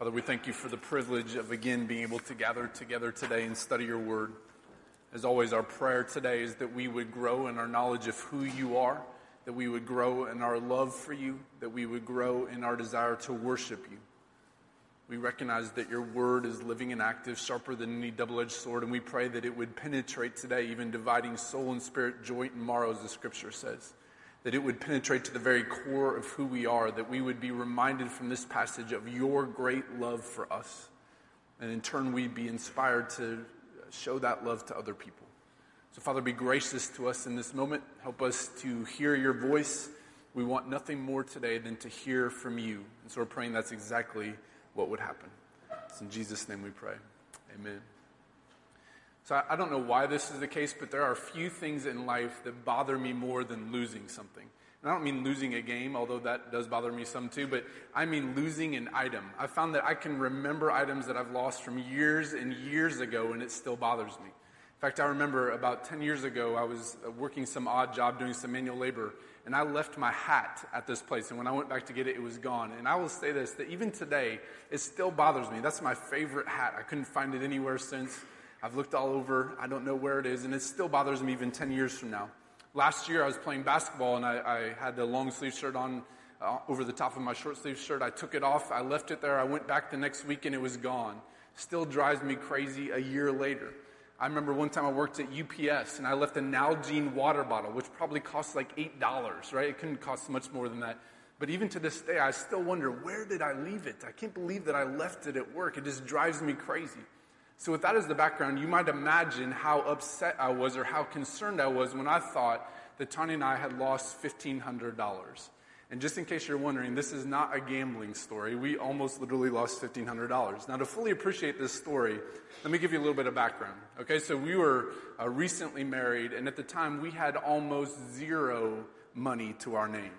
Father, we thank you for the privilege of again being able to gather together today and study your word. As always, our prayer today is that we would grow in our knowledge of who you are, that we would grow in our love for you, that we would grow in our desire to worship you. We recognize that your word is living and active, sharper than any double edged sword, and we pray that it would penetrate today, even dividing soul and spirit, joint and marrow, as the scripture says that it would penetrate to the very core of who we are, that we would be reminded from this passage of your great love for us. And in turn, we'd be inspired to show that love to other people. So, Father, be gracious to us in this moment. Help us to hear your voice. We want nothing more today than to hear from you. And so we're praying that's exactly what would happen. It's in Jesus' name we pray. Amen. So I, don't know why this is the case, but there are few things in life that bother me more than losing something. And I don't mean losing a game, although that does bother me some too, but I mean losing an item. I found that I can remember items that I've lost from years and years ago, and it still bothers me. In fact, I remember about 10 years ago, I was uh, working some odd job doing some manual labor, and I left my hat at this place. And when I went back to get it, it was gone. And I will say this that even today, it still bothers me. That's my favorite hat. I couldn't find it anywhere since. I've looked all over. I don't know where it is, and it still bothers me even 10 years from now. Last year, I was playing basketball, and I, I had the long sleeve shirt on uh, over the top of my short sleeve shirt. I took it off. I left it there. I went back the next week, and it was gone. Still drives me crazy a year later. I remember one time I worked at UPS, and I left a Nalgene water bottle, which probably cost like $8, right? It couldn't cost much more than that. But even to this day, I still wonder, where did I leave it? I can't believe that I left it at work. It just drives me crazy. So, with that as the background, you might imagine how upset I was or how concerned I was when I thought that Tanya and I had lost $1,500. And just in case you're wondering, this is not a gambling story. We almost literally lost $1,500. Now, to fully appreciate this story, let me give you a little bit of background. Okay, so we were uh, recently married, and at the time we had almost zero money to our name.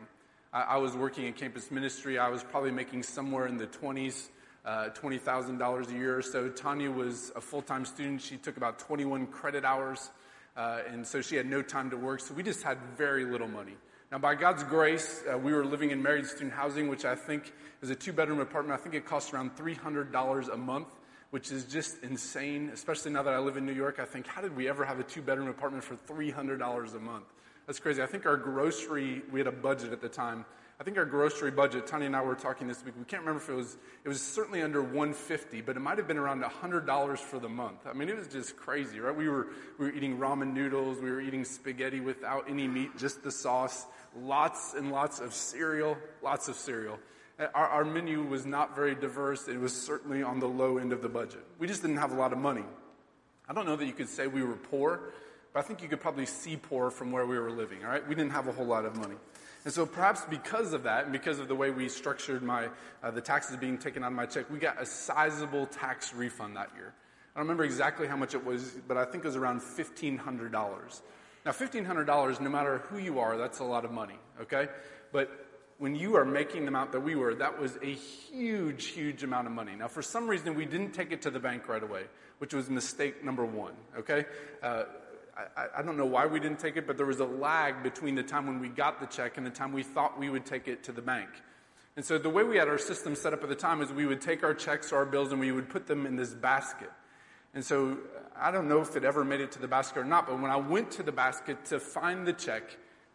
I, I was working in campus ministry. I was probably making somewhere in the 20s uh, $20,000 a year or so. Tanya was a full time student. She took about 21 credit hours, uh, and so she had no time to work. So we just had very little money. Now, by God's grace, uh, we were living in married student housing, which I think is a two bedroom apartment. I think it costs around $300 a month, which is just insane, especially now that I live in New York. I think, how did we ever have a two bedroom apartment for $300 a month? That's crazy. I think our grocery, we had a budget at the time I think our grocery budget, Tanya and I were talking this week, we can't remember if it was, it was certainly under 150, but it might have been around $100 for the month. I mean, it was just crazy, right? We were, we were eating ramen noodles, we were eating spaghetti without any meat, just the sauce, lots and lots of cereal, lots of cereal. Uh, our, our menu was not very diverse. It was certainly on the low end of the budget. We just didn't have a lot of money. I don't know that you could say we were poor, but I think you could probably see poor from where we were living, all right? We didn't have a whole lot of money. And so perhaps because of that, and because of the way we structured my, uh, the taxes being taken out of my check, we got a sizable tax refund that year. I don't remember exactly how much it was, but I think it was around $1,500. Now, $1,500, no matter who you are, that's a lot of money, okay? But when you are making the amount that we were, that was a huge, huge amount of money. Now, for some reason, we didn't take it to the bank right away, which was mistake number one, okay? Uh, I, I, don't know why we didn't take it, but there was a lag between the time when we got the check and the time we thought we would take it to the bank. And so the way we had our system set up at the time is we would take our checks or our bills and we would put them in this basket. And so I don't know if it ever made it to the basket or not, but when I went to the basket to find the check,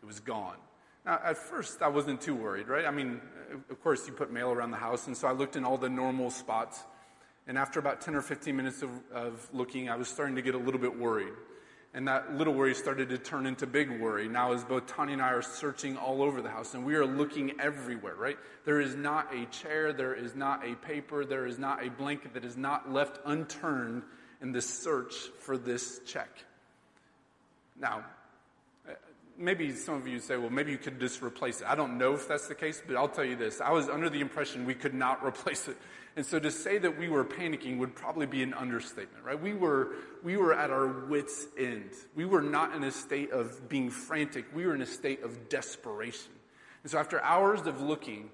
it was gone. Now, at first, I wasn't too worried, right? I mean, of course, you put mail around the house, and so I looked in all the normal spots. And after about 10 or 15 minutes of, of looking, I was starting to get a little bit worried. And that little worry started to turn into big worry. Now, as both Tanya and I are searching all over the house, and we are looking everywhere, right? There is not a chair, there is not a paper, there is not a blanket that is not left unturned in the search for this check. Now, maybe some of you say, well, maybe you could just replace it. I don't know if that's the case, but I'll tell you this. I was under the impression we could not replace it. And so to say that we were panicking would probably be an understatement, right? We were, we were at our wits' end. We were not in a state of being frantic. We were in a state of desperation. And so after hours of looking,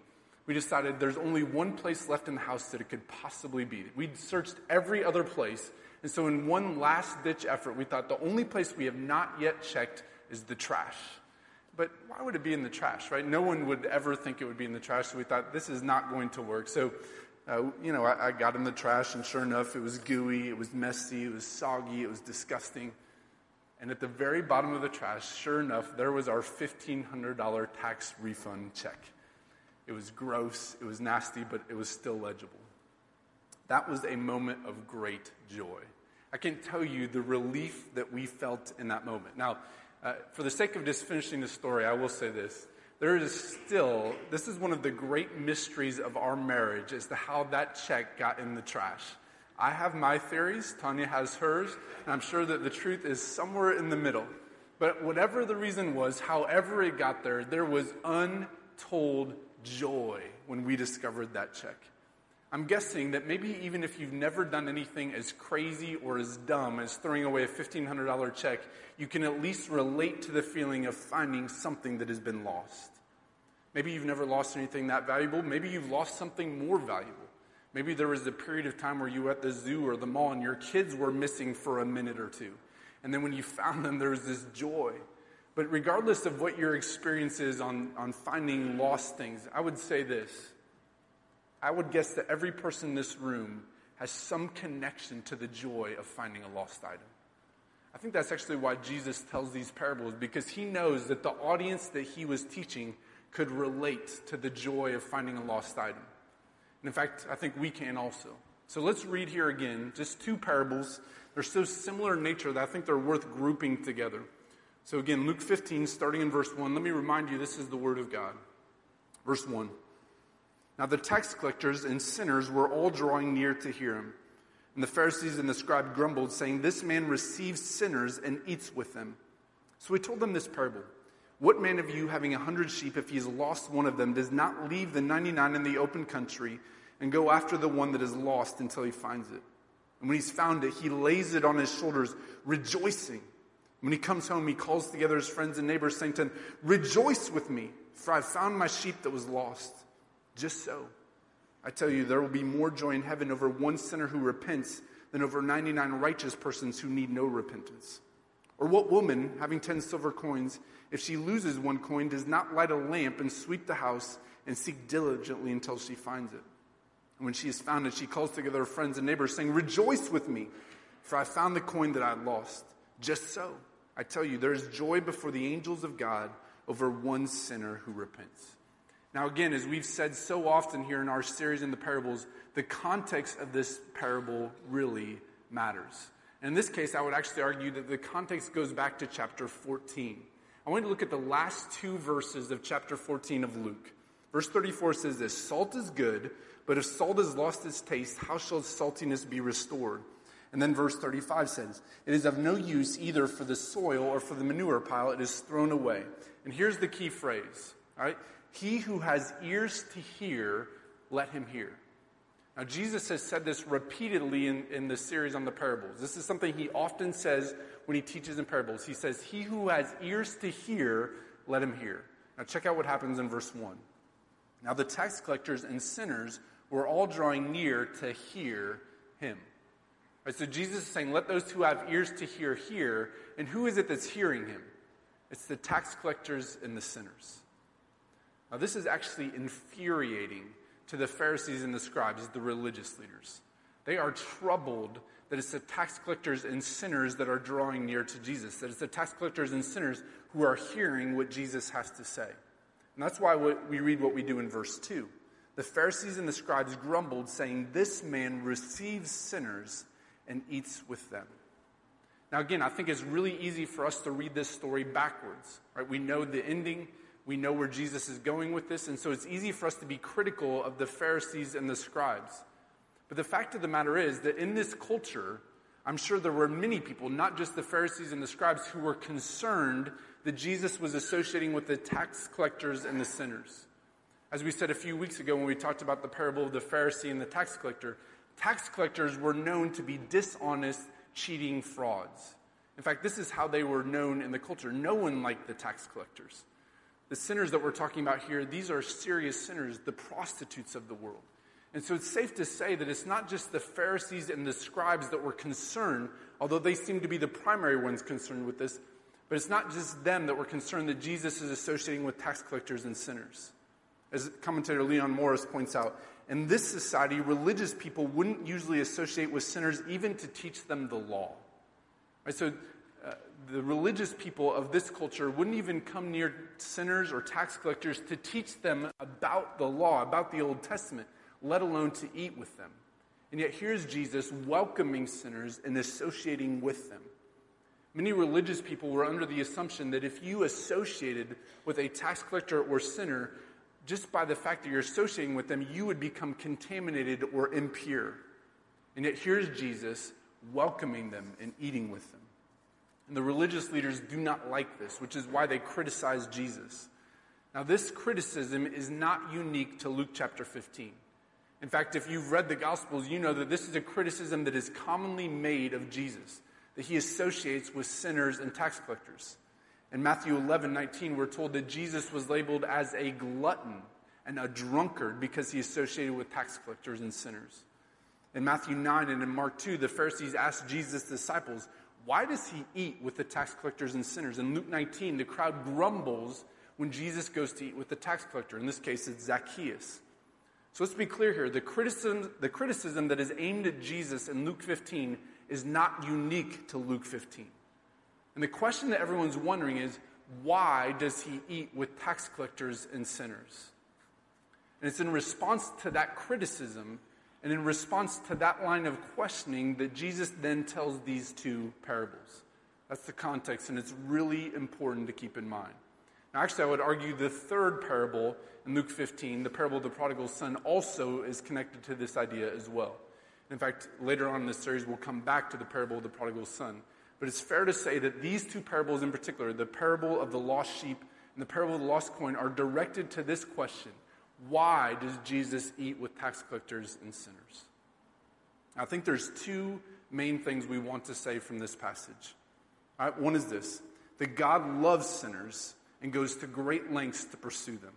we decided there's only one place left in the house that it could possibly be. We'd searched every other place. And so in one last ditch effort, we thought the only place we have not yet checked is the trash. But why would it be in the trash, right? No one would ever think it would be in the trash. So we thought this is not going to work. So uh, you know, I, I got in the trash, and sure enough, it was gooey, it was messy, it was soggy, it was disgusting. And at the very bottom of the trash, sure enough, there was our $1,500 tax refund check. It was gross, it was nasty, but it was still legible. That was a moment of great joy. I can tell you the relief that we felt in that moment. Now, uh, for the sake of just finishing the story, I will say this. There is still, this is one of the great mysteries of our marriage as to how that check got in the trash. I have my theories, Tanya has hers, and I'm sure that the truth is somewhere in the middle. But whatever the reason was, however it got there, there was untold joy when we discovered that check. I'm guessing that maybe even if you've never done anything as crazy or as dumb as throwing away a $1,500 check, you can at least relate to the feeling of finding something that has been lost. Maybe you've never lost anything that valuable. Maybe you've lost something more valuable. Maybe there was a period of time where you were at the zoo or the mall and your kids were missing for a minute or two. And then when you found them, there was this joy. But regardless of what your experience is on, on finding lost things, I would say this I would guess that every person in this room has some connection to the joy of finding a lost item. I think that's actually why Jesus tells these parables, because he knows that the audience that he was teaching could relate to the joy of finding a lost item. And in fact, I think we can also. So let's read here again, just two parables. They're so similar in nature that I think they're worth grouping together. So again, Luke 15, starting in verse 1, let me remind you this is the Word of God. Verse 1. Now the tax collectors and sinners were all drawing near to hear him. And the Pharisees and the scribe grumbled, saying, This man receives sinners and eats with them. So he told them this parable What man of you, having a hundred sheep, if he has lost one of them, does not leave the 99 in the open country and go after the one that is lost until he finds it? And when he's found it, he lays it on his shoulders, rejoicing. When he comes home, he calls together his friends and neighbors, saying to them, Rejoice with me, for I've found my sheep that was lost. Just so. I tell you, there will be more joy in heaven over one sinner who repents than over 99 righteous persons who need no repentance. Or what woman, having 10 silver coins, if she loses one coin, does not light a lamp and sweep the house and seek diligently until she finds it? And when she has found it, she calls together her friends and neighbors, saying, Rejoice with me, for I found the coin that I lost. Just so. I tell you, there is joy before the angels of God over one sinner who repents. Now, again, as we've said so often here in our series in the parables, the context of this parable really matters. And in this case, I would actually argue that the context goes back to chapter 14. I want to look at the last two verses of chapter 14 of Luke. Verse 34 says this Salt is good, but if salt has lost its taste, how shall saltiness be restored? And then verse 35 says, It is of no use either for the soil or for the manure pile, it is thrown away. And here's the key phrase, all right? He who has ears to hear, let him hear. Now, Jesus has said this repeatedly in, in the series on the parables. This is something he often says when he teaches in parables. He says, He who has ears to hear, let him hear. Now, check out what happens in verse 1. Now, the tax collectors and sinners were all drawing near to hear him. Right, so, Jesus is saying, Let those who have ears to hear hear. And who is it that's hearing him? It's the tax collectors and the sinners. Now, this is actually infuriating to the Pharisees and the scribes, the religious leaders. They are troubled that it's the tax collectors and sinners that are drawing near to Jesus, that it's the tax collectors and sinners who are hearing what Jesus has to say. And that's why we read what we do in verse 2. The Pharisees and the scribes grumbled, saying, This man receives sinners and eats with them. Now, again, I think it's really easy for us to read this story backwards. Right? We know the ending we know where Jesus is going with this, and so it's easy for us to be critical of the Pharisees and the scribes. But the fact of the matter is that in this culture, I'm sure there were many people, not just the Pharisees and the scribes, who were concerned that Jesus was associating with the tax collectors and the sinners. As we said a few weeks ago when we talked about the parable of the Pharisee and the tax collector, tax collectors were known to be dishonest, cheating frauds. In fact, this is how they were known in the culture. No one liked the tax collectors. The sinners that we're talking about here, these are serious sinners, the prostitutes of the world. And so it's safe to say that it's not just the Pharisees and the scribes that were concerned, although they seem to be the primary ones concerned with this, but it's not just them that were concerned that Jesus is associating with tax collectors and sinners. As commentator Leon Morris points out, in this society, religious people wouldn't usually associate with sinners even to teach them the law. Right? So the religious people of this culture wouldn't even come near sinners or tax collectors to teach them about the law, about the Old Testament, let alone to eat with them. And yet here's Jesus welcoming sinners and associating with them. Many religious people were under the assumption that if you associated with a tax collector or sinner, just by the fact that you're associating with them, you would become contaminated or impure. And yet here's Jesus welcoming them and eating with them. And the religious leaders do not like this, which is why they criticize Jesus. Now, this criticism is not unique to Luke chapter 15. In fact, if you've read the Gospels, you know that this is a criticism that is commonly made of Jesus that he associates with sinners and tax collectors. In Matthew 11, 19, we're told that Jesus was labeled as a glutton and a drunkard because he associated with tax collectors and sinners. In Matthew 9 and in Mark 2, the Pharisees asked Jesus' disciples, Why does he eat with the tax collectors and sinners? In Luke 19, the crowd grumbles when Jesus goes to eat with the tax collector. In this case, it's Zacchaeus. So let's be clear here. The criticism, the criticism that is aimed at Jesus in Luke 15 is not unique to Luke 15. And the question that everyone's wondering is why does he eat with tax collectors and sinners? And it's in response to that criticism and in response to that line of questioning that Jesus then tells these two parables. That's the context, and it's really important to keep in mind. Now, actually, I would argue the third parable in Luke 15, the parable of the prodigal son, also is connected to this idea as well. In fact, later on in this series, we'll come back to the parable of the prodigal son. But it's fair to say that these two parables in particular, the parable of the lost sheep and the parable of the lost coin, are directed to this question Why does Jesus eat with tax collectors and sinners? I think there's two main things we want to say from this passage. Right, one is this that God loves sinners and goes to great lengths to pursue them.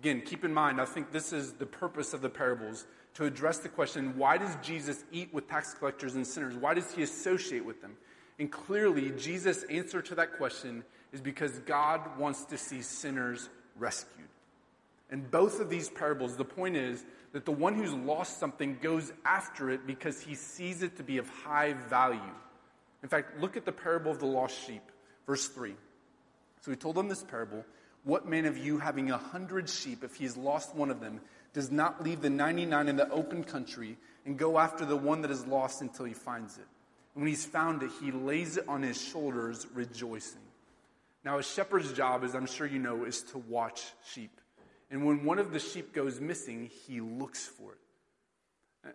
Again, keep in mind, I think this is the purpose of the parables to address the question why does Jesus eat with tax collectors and sinners? Why does he associate with them? And clearly, Jesus' answer to that question is because God wants to see sinners rescued. In both of these parables, the point is that the one who's lost something goes after it because he sees it to be of high value. In fact, look at the parable of the lost sheep, verse 3. So he told them this parable What man of you, having a hundred sheep, if he has lost one of them, does not leave the 99 in the open country and go after the one that is lost until he finds it. And when he's found it, he lays it on his shoulders, rejoicing. Now, a shepherd's job, as I'm sure you know, is to watch sheep. And when one of the sheep goes missing, he looks for it.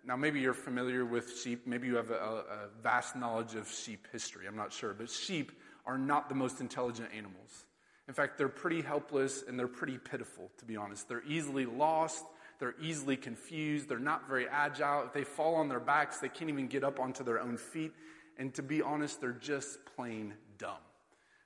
Now, maybe you're familiar with sheep. Maybe you have a, a vast knowledge of sheep history. I'm not sure. But sheep are not the most intelligent animals. In fact, they're pretty helpless and they're pretty pitiful, to be honest. They're easily lost. They're easily confused. They're not very agile. If they fall on their backs, they can't even get up onto their own feet. And to be honest, they're just plain dumb.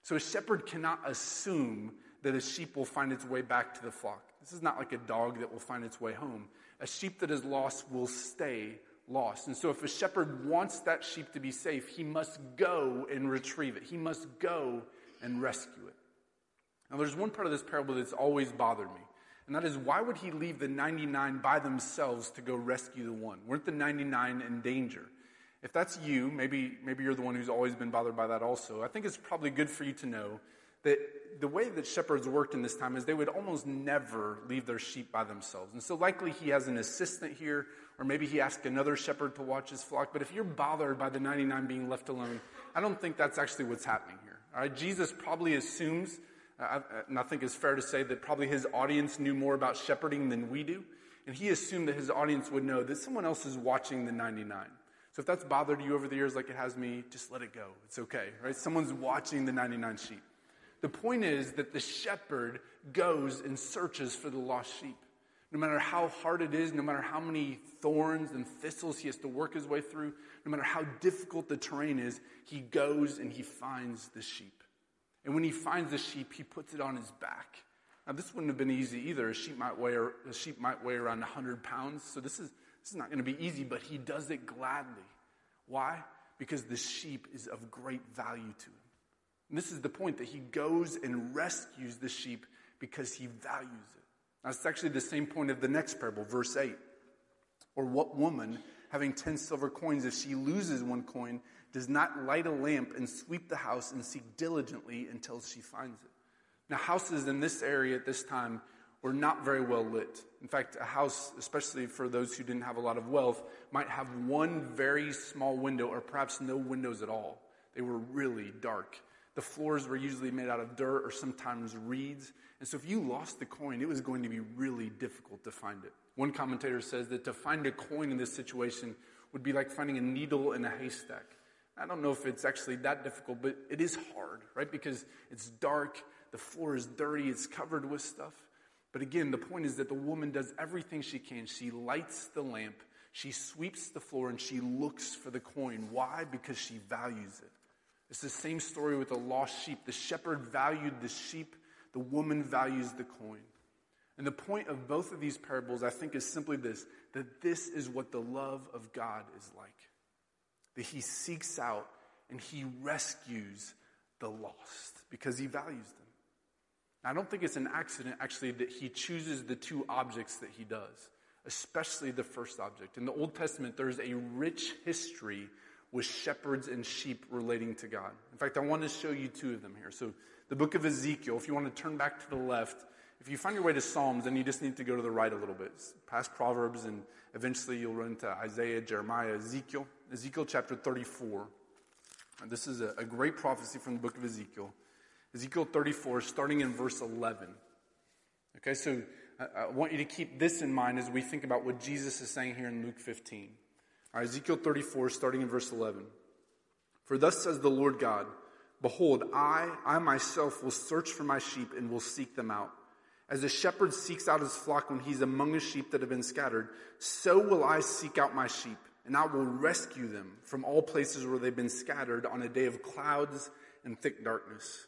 So a shepherd cannot assume that a sheep will find its way back to the flock. This is not like a dog that will find its way home. A sheep that is lost will stay lost. And so if a shepherd wants that sheep to be safe, he must go and retrieve it. He must go and rescue it. Now, there's one part of this parable that's always bothered me. And that is, why would he leave the 99 by themselves to go rescue the one? Weren't the 99 in danger? If that's you, maybe, maybe you're the one who's always been bothered by that also. I think it's probably good for you to know that the way that shepherds worked in this time is they would almost never leave their sheep by themselves. And so likely he has an assistant here, or maybe he asked another shepherd to watch his flock. But if you're bothered by the 99 being left alone, I don't think that's actually what's happening here. All right? Jesus probably assumes uh, uh, and I think it's fair to say that probably his audience knew more about shepherding than we do. And he assumed that his audience would know that someone else is watching the 99. So if that's bothered you over the years like it has me, just let it go. It's okay, right? Someone's watching the 99 sheep. The point is that the shepherd goes and searches for the lost sheep. No matter how hard it is, no matter how many thorns and thistles he has to work his way through, no matter how difficult the terrain is, he goes and he finds the sheep. And when he finds the sheep, he puts it on his back. Now, this wouldn't have been easy either. A sheep might weigh, a sheep might weigh around 100 pounds. So this is, this is not going to be easy, but he does it gladly. Why? Because the sheep is of great value to him. And this is the point that he goes and rescues the sheep because he values it. That's actually the same point of the next parable, verse 8. Or what woman, having ten silver coins, if she loses one coin, does not light a lamp and sweep the house and seek diligently until she finds it? Now, houses in this area at this time were not very well lit. In fact, a house, especially for those who didn't have a lot of wealth, might have one very small window or perhaps no windows at all. They were really dark. The floors were usually made out of dirt or sometimes reeds. And so if you lost the coin, it was going to be really difficult to find it. One commentator says that to find a coin in this situation would be like finding a needle in a haystack. I don't know if it's actually that difficult, but it is hard, right? Because it's dark, the floor is dirty, it's covered with stuff. But again, the point is that the woman does everything she can. She lights the lamp, she sweeps the floor, and she looks for the coin. Why? Because she values it. It's the same story with the lost sheep. The shepherd valued the sheep, the woman values the coin. And the point of both of these parables, I think, is simply this that this is what the love of God is like. That he seeks out and he rescues the lost because he values them. I don't think it's an accident, actually, that he chooses the two objects that he does, especially the first object. In the Old Testament, there's a rich history with shepherds and sheep relating to God. In fact, I want to show you two of them here. So, the book of Ezekiel, if you want to turn back to the left, if you find your way to Psalms, then you just need to go to the right a little bit, past Proverbs, and eventually you'll run to Isaiah, Jeremiah, Ezekiel. Ezekiel chapter 34. And this is a, a great prophecy from the book of Ezekiel. Ezekiel 34, starting in verse 11. Okay, so I, I want you to keep this in mind as we think about what Jesus is saying here in Luke 15. Ezekiel 34, starting in verse 11. For thus says the Lord God Behold, I, I myself will search for my sheep and will seek them out. As a shepherd seeks out his flock when he's among his sheep that have been scattered, so will I seek out my sheep, and I will rescue them from all places where they've been scattered on a day of clouds and thick darkness.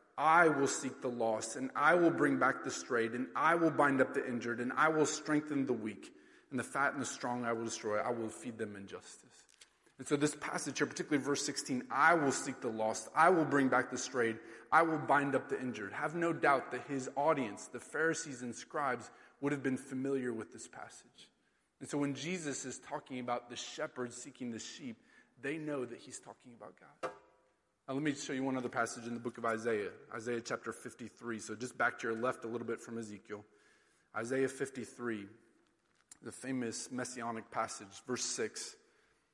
I will seek the lost, and I will bring back the strayed, and I will bind up the injured, and I will strengthen the weak, and the fat and the strong I will destroy. I will feed them in justice. And so, this passage here, particularly verse 16, I will seek the lost, I will bring back the strayed, I will bind up the injured. Have no doubt that his audience, the Pharisees and scribes, would have been familiar with this passage. And so, when Jesus is talking about the shepherd seeking the sheep, they know that he's talking about God. Now, let me show you one other passage in the book of Isaiah, Isaiah chapter 53. So, just back to your left a little bit from Ezekiel. Isaiah 53, the famous messianic passage, verse 6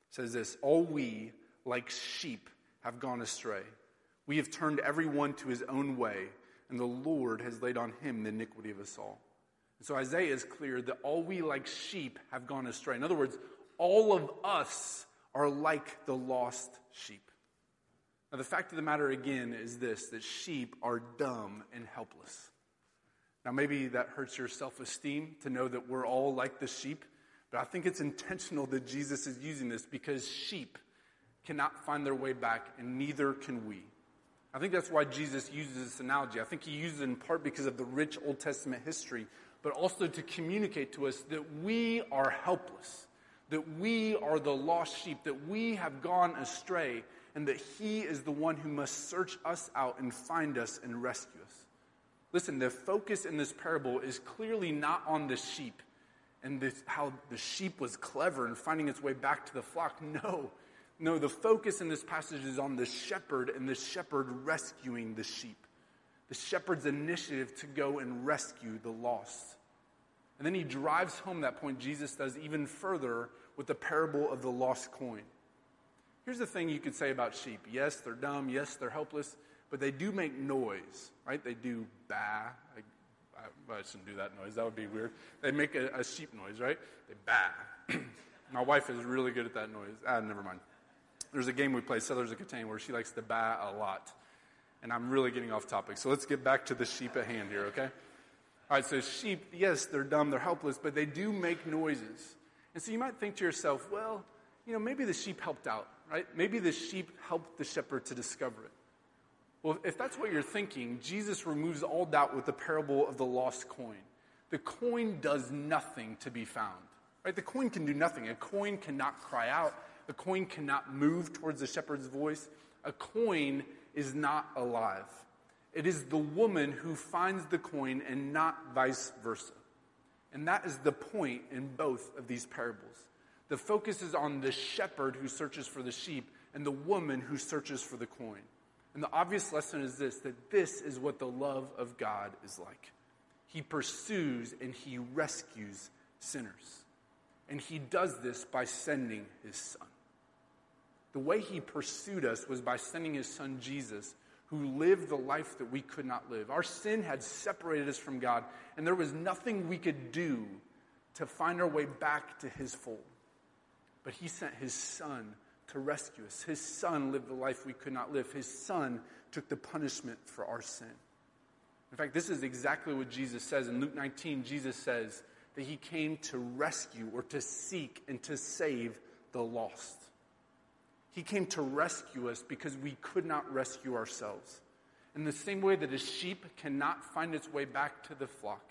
says this All we, like sheep, have gone astray. We have turned everyone to his own way, and the Lord has laid on him the iniquity of us all. And so Isaiah is clear that all we, like sheep, have gone astray. In other words, all of us are like the lost sheep. Now, the fact of the matter again is this that sheep are dumb and helpless. Now, maybe that hurts your self esteem to know that we're all like the sheep, but I think it's intentional that Jesus is using this because sheep cannot find their way back, and neither can we. I think that's why Jesus uses this analogy. I think he uses it in part because of the rich Old Testament history, but also to communicate to us that we are helpless, that we are the lost sheep, that we have gone astray, and that He is the one who must search us out and find us and rescue us. Listen, the focus in this parable is clearly not on the sheep and this, how the sheep was clever in finding its way back to the flock. No, no, the focus in this passage is on the shepherd and the shepherd rescuing the sheep. The shepherd's initiative to go and rescue the lost. And then he drives home that point, Jesus does even further with the parable of the lost coin. Here's the thing you could say about sheep yes, they're dumb, yes, they're helpless, but they do make noise, right? They do baa. I, I, I shouldn't do that noise, that would be weird. They make a, a sheep noise, right? They baa. My wife is really good at that noise. Ah, never mind. There's a game we play, Settlers of Catan, where she likes to baa a lot. And I'm really getting off topic. So let's get back to the sheep at hand here, okay? All right, so sheep, yes, they're dumb, they're helpless, but they do make noises. And so you might think to yourself, well, you know, maybe the sheep helped out. Right? Maybe the sheep helped the shepherd to discover it. Well, if that's what you're thinking, Jesus removes all doubt with the parable of the lost coin. The coin does nothing to be found. Right? The coin can do nothing. A coin cannot cry out. A coin cannot move towards the shepherd's voice. A coin is not alive. It is the woman who finds the coin and not vice versa. And that is the point in both of these parables. The focus is on the shepherd who searches for the sheep and the woman who searches for the coin. And the obvious lesson is this that this is what the love of God is like. He pursues and he rescues sinners. And he does this by sending his son. The way he pursued us was by sending his son Jesus, who lived the life that we could not live. Our sin had separated us from God, and there was nothing we could do to find our way back to his fold. But he sent his son to rescue us. His son lived the life we could not live. His son took the punishment for our sin. In fact, this is exactly what Jesus says. In Luke 19, Jesus says that he came to rescue or to seek and to save the lost. He came to rescue us because we could not rescue ourselves. In the same way that a sheep cannot find its way back to the flock,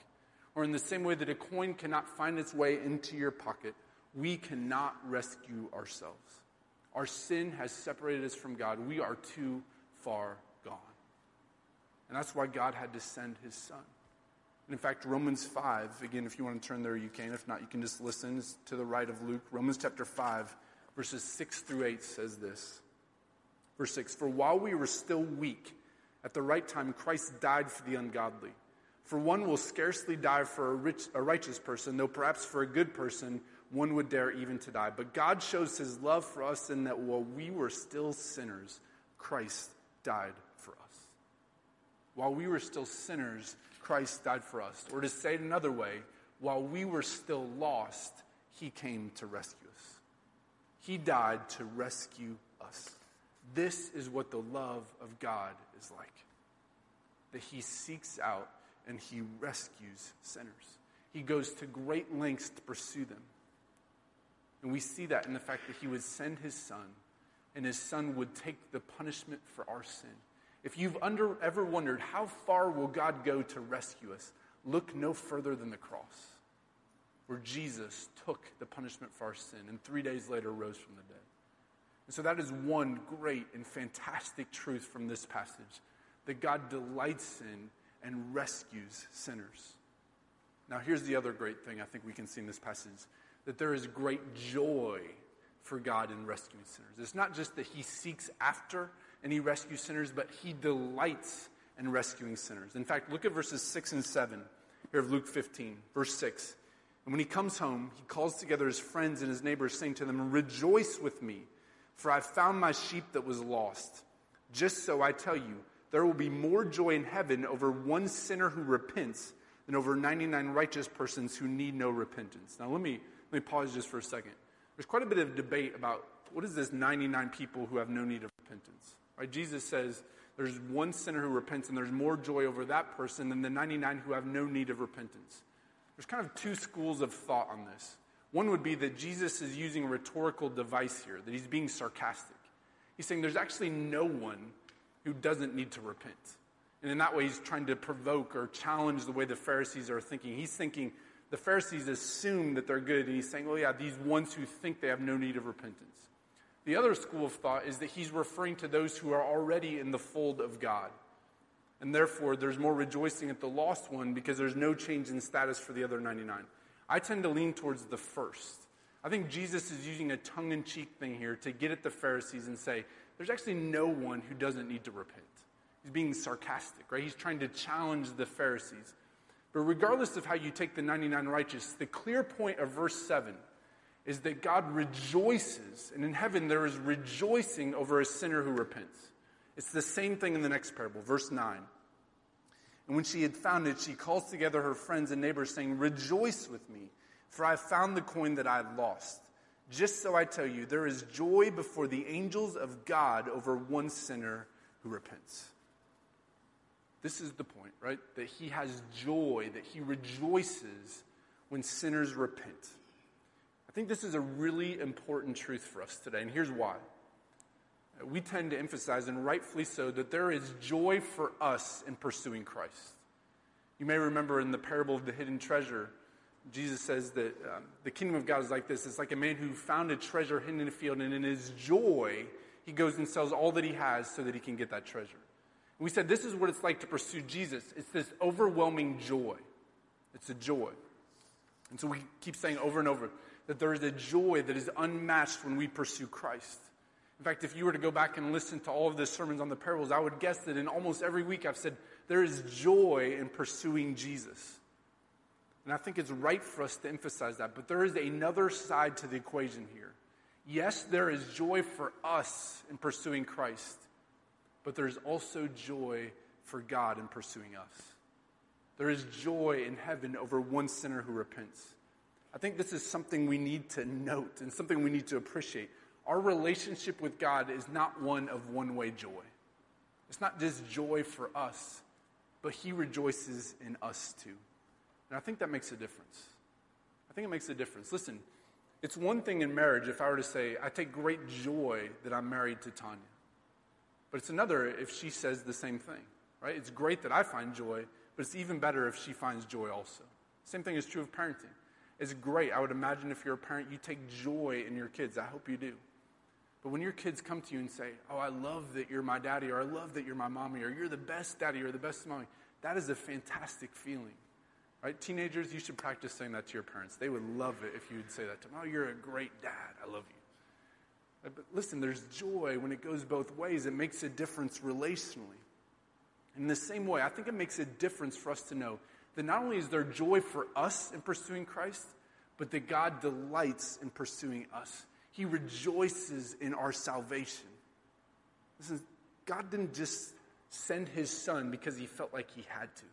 or in the same way that a coin cannot find its way into your pocket, we cannot rescue ourselves. Our sin has separated us from God. We are too far gone. And that's why God had to send his son. And in fact, Romans 5, again, if you want to turn there, you can. If not, you can just listen it's to the right of Luke. Romans chapter 5, verses 6 through 8 says this. Verse 6 For while we were still weak, at the right time, Christ died for the ungodly. For one will scarcely die for a, rich, a righteous person, though perhaps for a good person one would dare even to die. But God shows his love for us in that while we were still sinners, Christ died for us. While we were still sinners, Christ died for us. Or to say it another way, while we were still lost, he came to rescue us. He died to rescue us. This is what the love of God is like that he seeks out and he rescues sinners. He goes to great lengths to pursue them. And we see that in the fact that he would send his son, and his son would take the punishment for our sin. If you've under, ever wondered how far will God go to rescue us, look no further than the cross, where Jesus took the punishment for our sin and three days later rose from the dead. And so that is one great and fantastic truth from this passage that God delights in and rescues sinners. Now, here's the other great thing I think we can see in this passage that there is great joy for God in rescuing sinners. It's not just that he seeks after and he rescues sinners, but he delights in rescuing sinners. In fact, look at verses 6 and 7 here of Luke 15, verse 6. And when he comes home, he calls together his friends and his neighbors, saying to them, Rejoice with me, for I have found my sheep that was lost. Just so I tell you, there will be more joy in heaven over one sinner who repents than over 99 righteous persons who need no repentance. Now, let me let me pause just for a second. There's quite a bit of debate about what is this 99 people who have no need of repentance. Right? Jesus says there's one sinner who repents and there's more joy over that person than the 99 who have no need of repentance. There's kind of two schools of thought on this. One would be that Jesus is using a rhetorical device here, that he's being sarcastic. He's saying there's actually no one who doesn't need to repent. And in that way, he's trying to provoke or challenge the way the Pharisees are thinking. He's thinking the Pharisees assume that they're good, and he's saying, well, yeah, these ones who think they have no need of repentance. The other school of thought is that he's referring to those who are already in the fold of God. And therefore, there's more rejoicing at the lost one because there's no change in status for the other 99. I tend to lean towards the first. I think Jesus is using a tongue in cheek thing here to get at the Pharisees and say, there's actually no one who doesn't need to repent. He's being sarcastic, right? He's trying to challenge the Pharisees. But regardless of how you take the 99 righteous, the clear point of verse 7 is that God rejoices, and in heaven there is rejoicing over a sinner who repents. It's the same thing in the next parable, verse 9. And when she had found it, she calls together her friends and neighbors, saying, Rejoice with me, for I have found the coin that I lost. Just so I tell you, there is joy before the angels of God over one sinner who repents. This is the point, right? That he has joy, that he rejoices when sinners repent. I think this is a really important truth for us today, and here's why. we tend to emphasize, and rightfully so, that there is joy for us in pursuing Christ. You may remember in the parable of the hidden treasure, Jesus says that um, the kingdom of God is like this it's like a man who found a treasure hidden in a field, and in his joy, he goes and sells all that he has so that he can get that treasure. We said this is what it's like to pursue Jesus it's this overwhelming joy. It's a joy. And so we keep saying over and over that there is a joy that is unmatched when we pursue Christ. In fact, if you were to go back and listen to all of the sermons on the parables, I would guess that in almost every week I've said there is joy in pursuing Jesus. And I think it's right for us to emphasize that. But there is another side to the equation here. Yes, there is joy for us in pursuing Christ, but there's also joy for God in pursuing us. There is joy in heaven over one sinner who repents. I think this is something we need to note and something we need to appreciate. Our relationship with God is not one of one way joy. It's not just joy for us, but He rejoices in us too. And I think that makes a difference. I think it makes a difference. Listen, it's one thing in marriage if I were to say, I take great joy that I'm married to Tanya. But it's another if she says the same thing, right? It's great that I find joy, but it's even better if she finds joy also. Same thing is true of parenting. It's great. I would imagine if you're a parent, you take joy in your kids. I hope you do. But when your kids come to you and say, Oh, I love that you're my daddy, or I love that you're my mommy, or you're the best daddy, or the best mommy, that is a fantastic feeling. Right? Teenagers, you should practice saying that to your parents. They would love it if you would say that to them. Oh, you're a great dad. I love you. Uh, but listen, there's joy when it goes both ways. It makes a difference relationally. In the same way, I think it makes a difference for us to know that not only is there joy for us in pursuing Christ, but that God delights in pursuing us. He rejoices in our salvation. Listen, God didn't just send his son because he felt like he had to.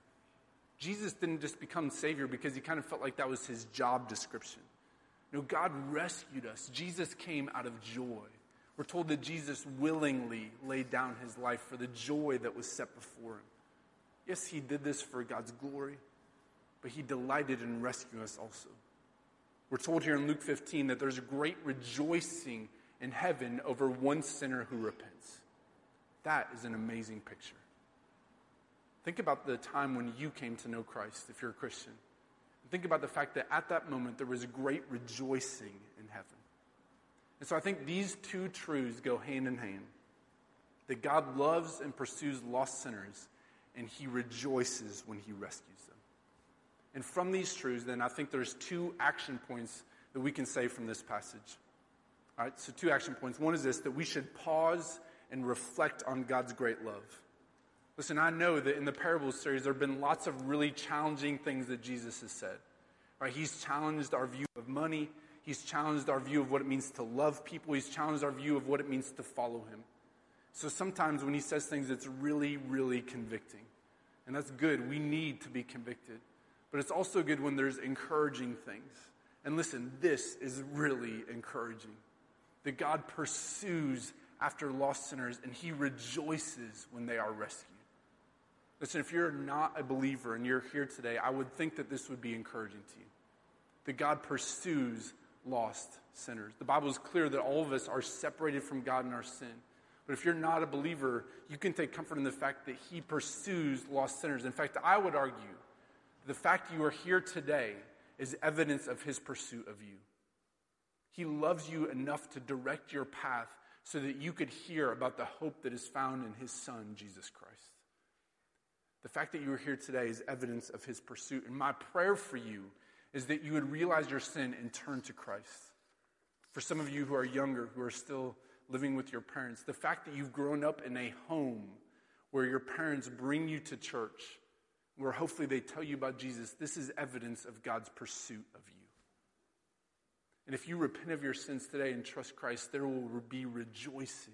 Jesus didn't just become Savior because he kind of felt like that was his job description. No, God rescued us. Jesus came out of joy. We're told that Jesus willingly laid down his life for the joy that was set before him. Yes, he did this for God's glory, but he delighted in rescuing us also. We're told here in Luke 15 that there's a great rejoicing in heaven over one sinner who repents. That is an amazing picture. Think about the time when you came to know Christ, if you're a Christian. Think about the fact that at that moment there was great rejoicing in heaven. And so I think these two truths go hand in hand that God loves and pursues lost sinners, and he rejoices when he rescues them. And from these truths, then, I think there's two action points that we can say from this passage. All right, so two action points. One is this that we should pause and reflect on God's great love. Listen, I know that in the parables series, there have been lots of really challenging things that Jesus has said. Right? He's challenged our view of money. He's challenged our view of what it means to love people. He's challenged our view of what it means to follow him. So sometimes when he says things, it's really, really convicting. And that's good. We need to be convicted. But it's also good when there's encouraging things. And listen, this is really encouraging that God pursues after lost sinners and he rejoices when they are rescued. Listen, if you're not a believer and you're here today, I would think that this would be encouraging to you. That God pursues lost sinners. The Bible is clear that all of us are separated from God in our sin. But if you're not a believer, you can take comfort in the fact that He pursues lost sinners. In fact, I would argue the fact you are here today is evidence of his pursuit of you. He loves you enough to direct your path so that you could hear about the hope that is found in his son, Jesus Christ. The fact that you are here today is evidence of his pursuit. And my prayer for you is that you would realize your sin and turn to Christ. For some of you who are younger, who are still living with your parents, the fact that you've grown up in a home where your parents bring you to church where hopefully they tell you about Jesus, this is evidence of God's pursuit of you. And if you repent of your sins today and trust Christ, there will be rejoicing.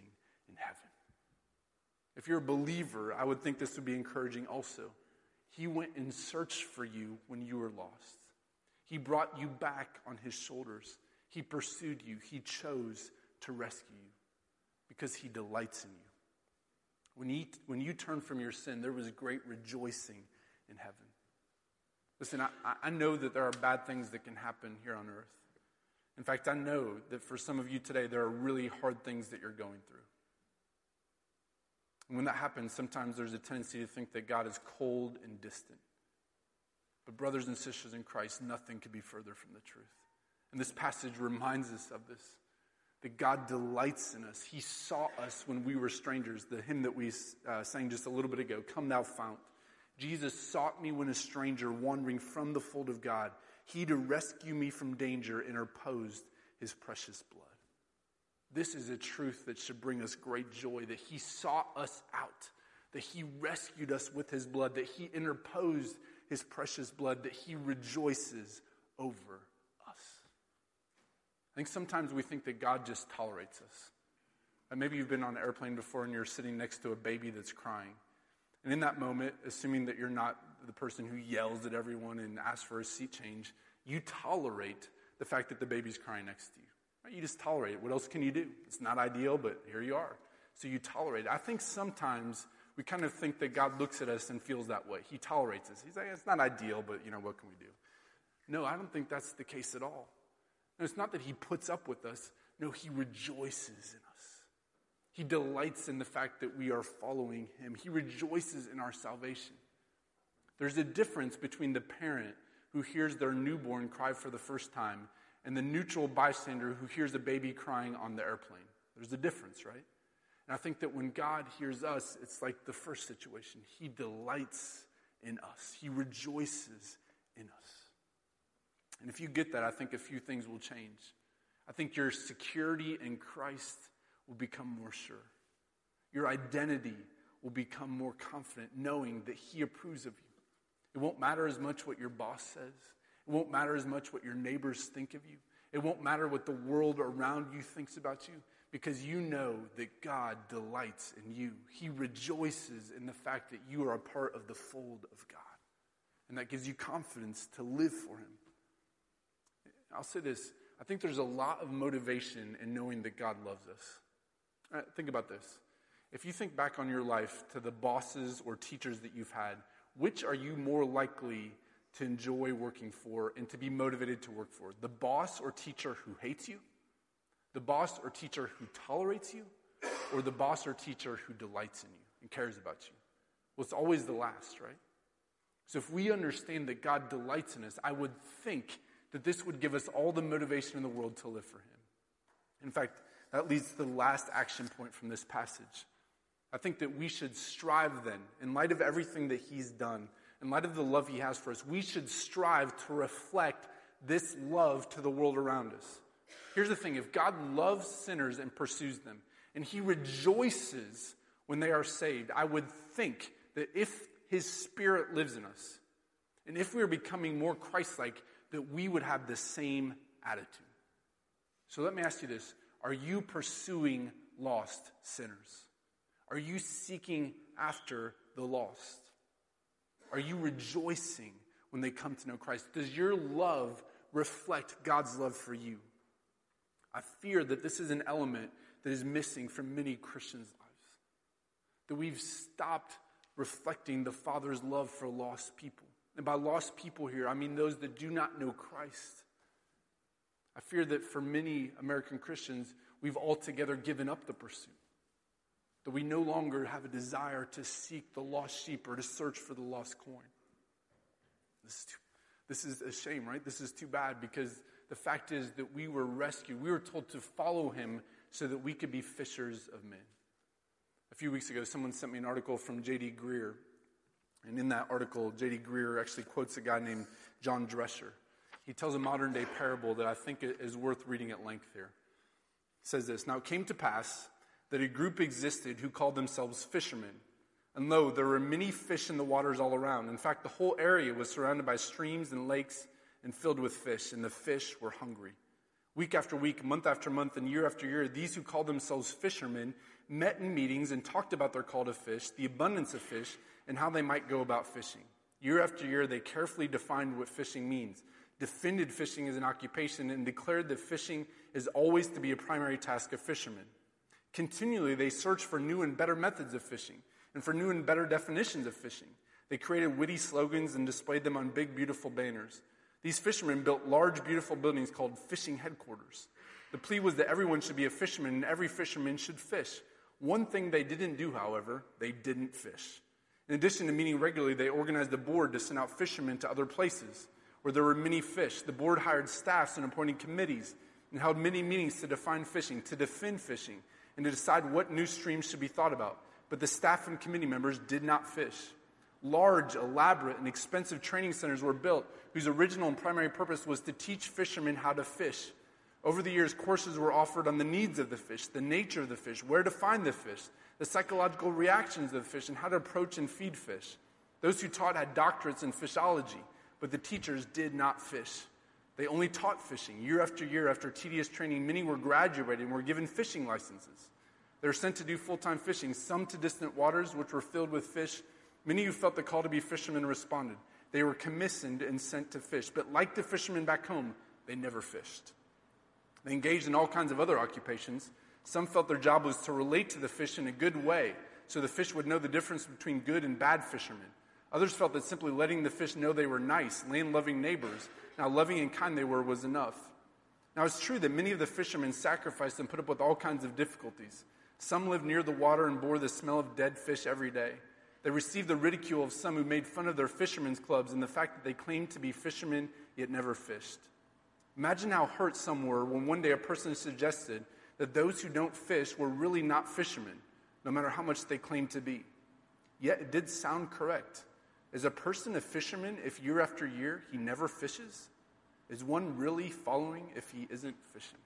If you're a believer, I would think this would be encouraging also. He went and searched for you when you were lost. He brought you back on his shoulders. He pursued you. He chose to rescue you because he delights in you. When, he, when you turn from your sin, there was great rejoicing in heaven. Listen, I, I know that there are bad things that can happen here on earth. In fact, I know that for some of you today, there are really hard things that you're going through. And when that happens, sometimes there's a tendency to think that God is cold and distant. But, brothers and sisters in Christ, nothing could be further from the truth. And this passage reminds us of this that God delights in us. He saw us when we were strangers. The hymn that we uh, sang just a little bit ago, Come Thou Fount. Jesus sought me when a stranger, wandering from the fold of God. He to rescue me from danger interposed his precious blood. This is a truth that should bring us great joy that he sought us out, that he rescued us with his blood, that he interposed his precious blood, that he rejoices over us. I think sometimes we think that God just tolerates us. And maybe you've been on an airplane before and you're sitting next to a baby that's crying. And in that moment, assuming that you're not the person who yells at everyone and asks for a seat change, you tolerate the fact that the baby's crying next to you. You just tolerate it. What else can you do? It's not ideal, but here you are. So you tolerate it. I think sometimes we kind of think that God looks at us and feels that way. He tolerates us. He's like, it's not ideal, but you know, what can we do? No, I don't think that's the case at all. No, it's not that he puts up with us. No, he rejoices in us. He delights in the fact that we are following him. He rejoices in our salvation. There's a difference between the parent who hears their newborn cry for the first time and the neutral bystander who hears a baby crying on the airplane. There's a difference, right? And I think that when God hears us, it's like the first situation. He delights in us, He rejoices in us. And if you get that, I think a few things will change. I think your security in Christ will become more sure. Your identity will become more confident, knowing that He approves of you. It won't matter as much what your boss says. It won't matter as much what your neighbors think of you. It won't matter what the world around you thinks about you because you know that God delights in you. He rejoices in the fact that you are a part of the fold of God. And that gives you confidence to live for Him. I'll say this I think there's a lot of motivation in knowing that God loves us. Right, think about this. If you think back on your life to the bosses or teachers that you've had, which are you more likely to enjoy working for and to be motivated to work for? The boss or teacher who hates you? The boss or teacher who tolerates you? Or the boss or teacher who delights in you and cares about you? Well, it's always the last, right? So if we understand that God delights in us, I would think that this would give us all the motivation in the world to live for Him. In fact, that leads to the last action point from this passage. I think that we should strive then, in light of everything that He's done, in light of the love He has for us, we should strive to reflect this love to the world around us. Here's the thing if God loves sinners and pursues them, and He rejoices when they are saved, I would think that if His Spirit lives in us, and if we are becoming more Christ like, that we would have the same attitude. So let me ask you this Are you pursuing lost sinners? Are you seeking after the lost? Are you rejoicing when they come to know Christ? Does your love reflect God's love for you? I fear that this is an element that is missing from many Christians' lives. That we've stopped reflecting the Father's love for lost people. And by lost people here, I mean those that do not know Christ. I fear that for many American Christians, we've altogether given up the pursuit. That we no longer have a desire to seek the lost sheep or to search for the lost coin. This is, too, this is a shame, right? This is too bad because the fact is that we were rescued. We were told to follow him so that we could be fishers of men. A few weeks ago, someone sent me an article from J.D. Greear. And in that article, J.D. Greear actually quotes a guy named John Drescher. He tells a modern day parable that I think is worth reading at length here. He says this Now it came to pass that a group existed who called themselves fishermen. And lo, there were many fish in the waters all around. In fact, the whole area was surrounded by streams and lakes and filled with fish, and the fish were hungry. Week after week, month after month, and year after year, these who called themselves fishermen met in meetings and talked about their call to fish, the abundance of fish, and how they might go about fishing. Year after year, they carefully defined what fishing means, defended fishing as an occupation, and declared that fishing is always to be a primary task of fishermen. Continually, they searched for new and better methods of fishing and for new and better definitions of fishing. They created witty slogans and displayed them on big, beautiful banners. These fishermen built large, beautiful buildings called fishing headquarters. The plea was that everyone should be a fisherman and every fisherman should fish. One thing they didn't do, however, they didn't fish. In addition to meeting regularly, they organized a board to send out fishermen to other places where there were many fish. The board hired staffs and appointed committees and held many meetings to define fishing, to defend fishing, and to decide what new streams should be thought about. But the staff and committee members did not fish. Large, elaborate, and expensive training centers were built whose original and primary purpose was to teach fishermen how to fish. Over the years, courses were offered on the needs of the fish, the nature of the fish, where to find the fish, the psychological reactions of the fish, and how to approach and feed fish. Those who taught had doctorates in fishology, but the teachers did not fish. They only taught fishing. Year after year, after tedious training, many were graduated and were given fishing licenses. They were sent to do full time fishing, some to distant waters, which were filled with fish. Many who felt the call to be fishermen responded. They were commissioned and sent to fish, but like the fishermen back home, they never fished. They engaged in all kinds of other occupations. Some felt their job was to relate to the fish in a good way, so the fish would know the difference between good and bad fishermen. Others felt that simply letting the fish know they were nice, land loving neighbors, how loving and kind they were, was enough. Now, it's true that many of the fishermen sacrificed and put up with all kinds of difficulties. Some lived near the water and bore the smell of dead fish every day. They received the ridicule of some who made fun of their fishermen's clubs and the fact that they claimed to be fishermen yet never fished. Imagine how hurt some were when one day a person suggested that those who don't fish were really not fishermen, no matter how much they claimed to be. Yet it did sound correct. Is a person a fisherman if year after year he never fishes? Is one really following if he isn't fishing?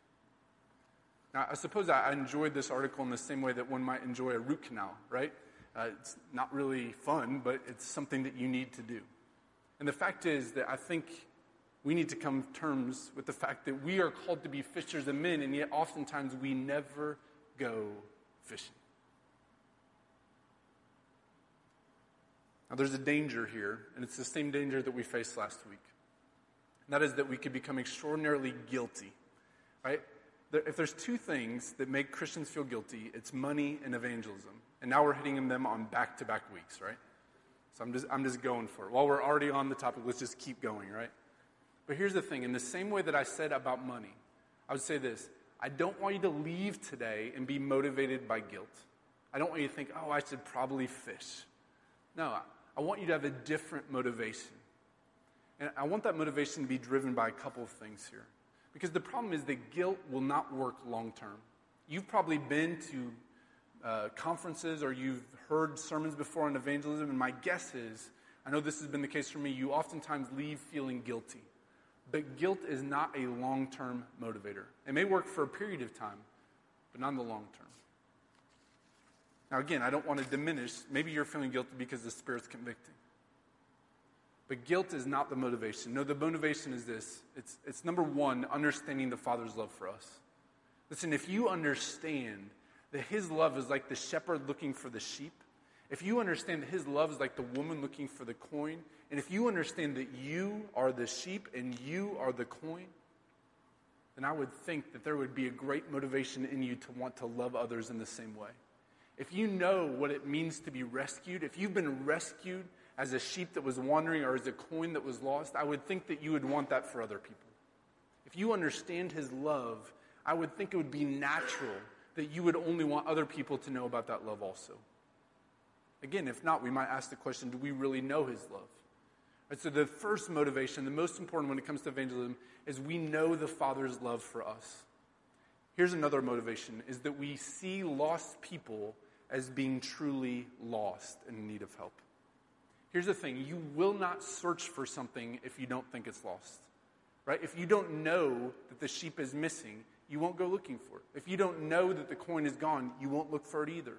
Now, I suppose I enjoyed this article in the same way that one might enjoy a root canal, right? Uh, it's not really fun, but it's something that you need to do. And the fact is that I think we need to come to terms with the fact that we are called to be fishers of men, and yet oftentimes we never go fishing. Now, there's a danger here, and it's the same danger that we faced last week. And that is that we could become extraordinarily guilty, right? If there's two things that make Christians feel guilty, it's money and evangelism. And now we're hitting them on back to back weeks, right? So I'm just, I'm just going for it. While we're already on the topic, let's just keep going, right? But here's the thing in the same way that I said about money, I would say this I don't want you to leave today and be motivated by guilt. I don't want you to think, oh, I should probably fish. No, I want you to have a different motivation. And I want that motivation to be driven by a couple of things here. Because the problem is that guilt will not work long term. You've probably been to uh, conferences or you've heard sermons before on evangelism, and my guess is, I know this has been the case for me, you oftentimes leave feeling guilty. But guilt is not a long term motivator. It may work for a period of time, but not in the long term. Now, again, I don't want to diminish. Maybe you're feeling guilty because the Spirit's convicting. But guilt is not the motivation. No, the motivation is this it's, it's number one, understanding the Father's love for us. Listen, if you understand that his love is like the shepherd looking for the sheep, if you understand that his love is like the woman looking for the coin, and if you understand that you are the sheep and you are the coin, then I would think that there would be a great motivation in you to want to love others in the same way. If you know what it means to be rescued, if you've been rescued as a sheep that was wandering or as a coin that was lost, I would think that you would want that for other people. If you understand his love, I would think it would be natural that you would only want other people to know about that love also. Again, if not, we might ask the question do we really know his love? So, the first motivation, the most important when it comes to evangelism, is we know the Father's love for us. Here's another motivation is that we see lost people as being truly lost and in need of help. Here's the thing you will not search for something if you don't think it's lost. Right? If you don't know that the sheep is missing, you won't go looking for it. If you don't know that the coin is gone, you won't look for it either.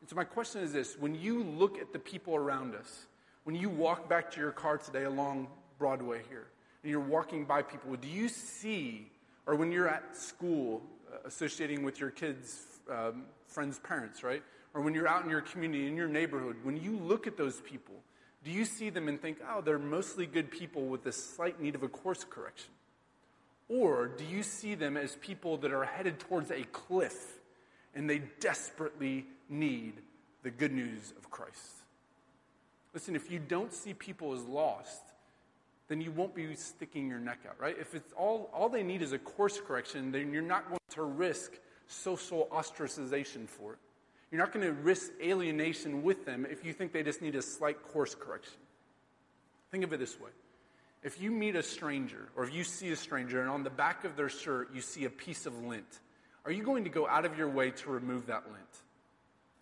And so, my question is this when you look at the people around us, when you walk back to your car today along Broadway here, and you're walking by people, do you see, or when you're at school uh, associating with your kids' um, friends' parents, right? Or when you're out in your community, in your neighborhood, when you look at those people, do you see them and think, oh, they're mostly good people with a slight need of a course correction? Or do you see them as people that are headed towards a cliff and they desperately need the good news of Christ? Listen, if you don't see people as lost, then you won't be sticking your neck out, right? If it's all, all they need is a course correction, then you're not going to risk social ostracization for it. You're not going to risk alienation with them if you think they just need a slight course correction. Think of it this way if you meet a stranger, or if you see a stranger, and on the back of their shirt you see a piece of lint, are you going to go out of your way to remove that lint?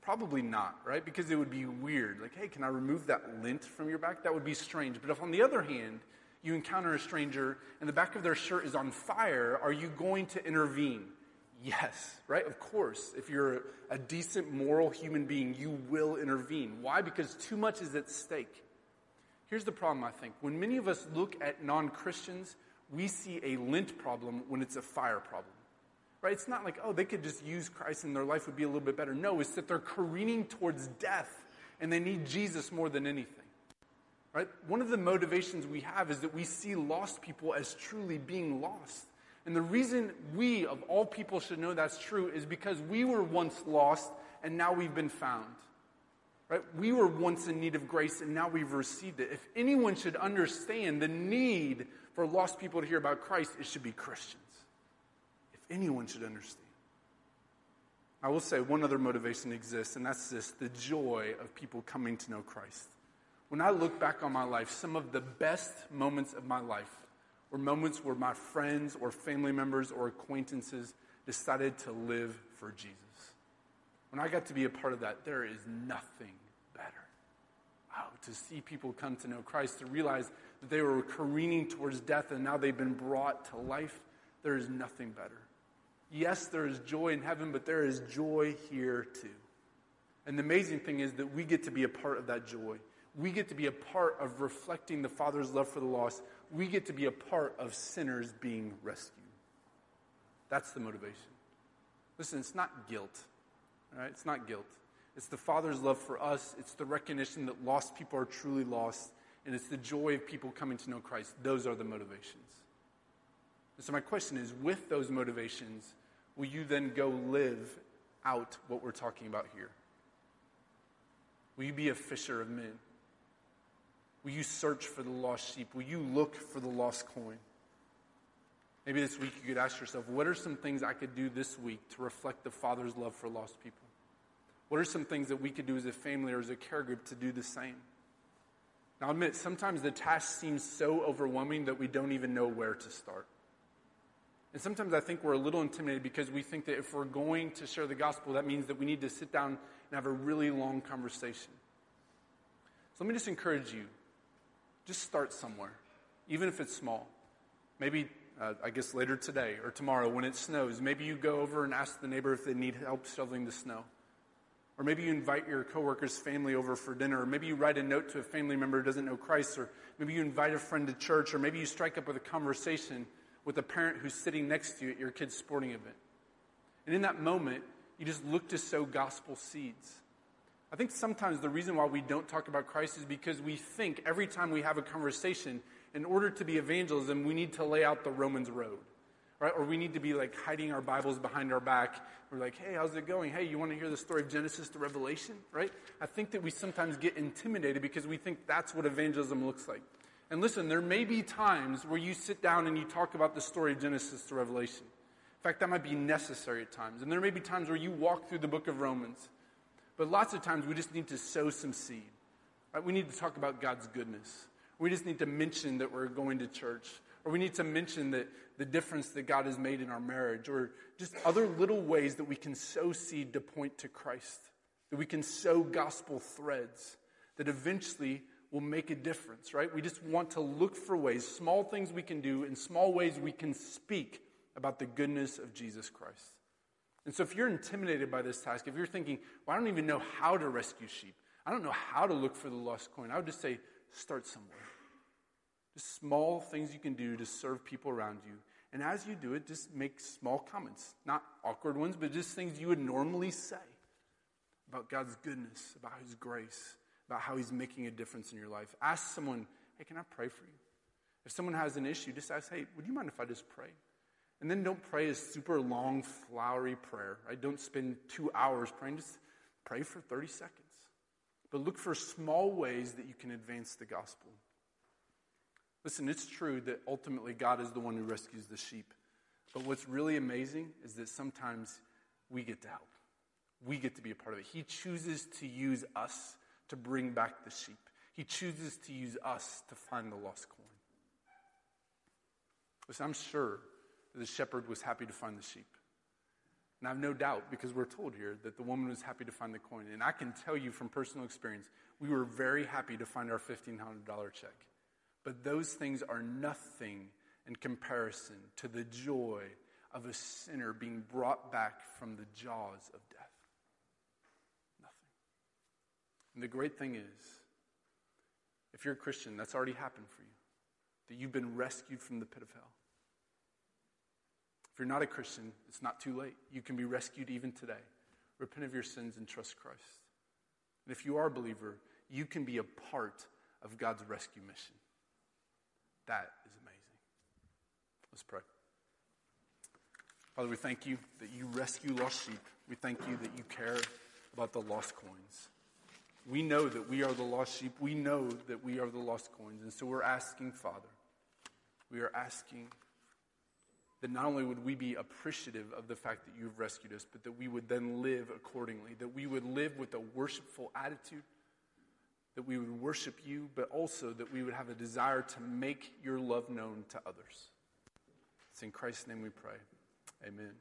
Probably not, right? Because it would be weird. Like, hey, can I remove that lint from your back? That would be strange. But if, on the other hand, you encounter a stranger and the back of their shirt is on fire, are you going to intervene? Yes, right? Of course. If you're a decent, moral human being, you will intervene. Why? Because too much is at stake. Here's the problem, I think. When many of us look at non Christians, we see a lint problem when it's a fire problem. Right? It's not like, oh, they could just use Christ and their life would be a little bit better. No, it's that they're careening towards death and they need Jesus more than anything. Right? One of the motivations we have is that we see lost people as truly being lost. And the reason we, of all people, should know that's true is because we were once lost and now we've been found. Right? We were once in need of grace and now we've received it. If anyone should understand the need for lost people to hear about Christ, it should be Christians If anyone should understand. I will say one other motivation exists, and that's this the joy of people coming to know Christ. When I look back on my life, some of the best moments of my life were moments where my friends or family members or acquaintances decided to live for Jesus. When I got to be a part of that, there is nothing better. Wow, to see people come to know Christ, to realize that they were careening towards death and now they've been brought to life, there is nothing better. Yes, there is joy in heaven, but there is joy here too. And the amazing thing is that we get to be a part of that joy. We get to be a part of reflecting the Father's love for the lost. We get to be a part of sinners being rescued. That's the motivation. Listen, it's not guilt. All right? It's not guilt. It's the Father's love for us. It's the recognition that lost people are truly lost. And it's the joy of people coming to know Christ. Those are the motivations. And so, my question is with those motivations, will you then go live out what we're talking about here? Will you be a fisher of men? Will you search for the lost sheep? Will you look for the lost coin? Maybe this week you could ask yourself, what are some things I could do this week to reflect the Father's love for lost people? What are some things that we could do as a family or as a care group to do the same? Now, I admit, sometimes the task seems so overwhelming that we don't even know where to start. And sometimes I think we're a little intimidated because we think that if we're going to share the gospel, that means that we need to sit down and have a really long conversation. So let me just encourage you just start somewhere, even if it's small. Maybe, uh, I guess, later today or tomorrow when it snows, maybe you go over and ask the neighbor if they need help shoveling the snow. Or maybe you invite your coworker's family over for dinner, or maybe you write a note to a family member who doesn't know Christ, or maybe you invite a friend to church, or maybe you strike up with a conversation with a parent who's sitting next to you at your kid's sporting event. And in that moment, you just look to sow gospel seeds. I think sometimes the reason why we don't talk about Christ is because we think every time we have a conversation, in order to be evangelism, we need to lay out the Romans road. Right? Or we need to be like hiding our Bibles behind our back. We're like, hey, how's it going? Hey, you want to hear the story of Genesis to Revelation? Right? I think that we sometimes get intimidated because we think that's what evangelism looks like. And listen, there may be times where you sit down and you talk about the story of Genesis to Revelation. In fact, that might be necessary at times. And there may be times where you walk through the book of Romans. But lots of times we just need to sow some seed. Right? We need to talk about God's goodness. We just need to mention that we're going to church. Or we need to mention that the difference that God has made in our marriage. Or just other little ways that we can sow seed to point to Christ. That we can sow gospel threads that eventually will make a difference, right? We just want to look for ways, small things we can do, in small ways we can speak about the goodness of Jesus Christ. And so, if you're intimidated by this task, if you're thinking, well, I don't even know how to rescue sheep, I don't know how to look for the lost coin, I would just say, start somewhere. Just small things you can do to serve people around you. And as you do it, just make small comments, not awkward ones, but just things you would normally say about God's goodness, about His grace, about how He's making a difference in your life. Ask someone, hey, can I pray for you? If someone has an issue, just ask, hey, would you mind if I just pray? And then don't pray a super long, flowery prayer. Right? Don't spend two hours praying. Just pray for 30 seconds. But look for small ways that you can advance the gospel. Listen, it's true that ultimately God is the one who rescues the sheep. But what's really amazing is that sometimes we get to help. We get to be a part of it. He chooses to use us to bring back the sheep. He chooses to use us to find the lost coin. Listen, I'm sure the shepherd was happy to find the sheep. And I have no doubt, because we're told here, that the woman was happy to find the coin. And I can tell you from personal experience, we were very happy to find our $1,500 check. But those things are nothing in comparison to the joy of a sinner being brought back from the jaws of death. Nothing. And the great thing is, if you're a Christian, that's already happened for you, that you've been rescued from the pit of hell. If you're not a Christian, it's not too late. You can be rescued even today. Repent of your sins and trust Christ. And if you are a believer, you can be a part of God's rescue mission. That is amazing. Let's pray. Father, we thank you that you rescue lost sheep. We thank you that you care about the lost coins. We know that we are the lost sheep. We know that we are the lost coins. And so we're asking, Father, we are asking that not only would we be appreciative of the fact that you've rescued us, but that we would then live accordingly, that we would live with a worshipful attitude, that we would worship you, but also that we would have a desire to make your love known to others. It's in Christ's name we pray. Amen.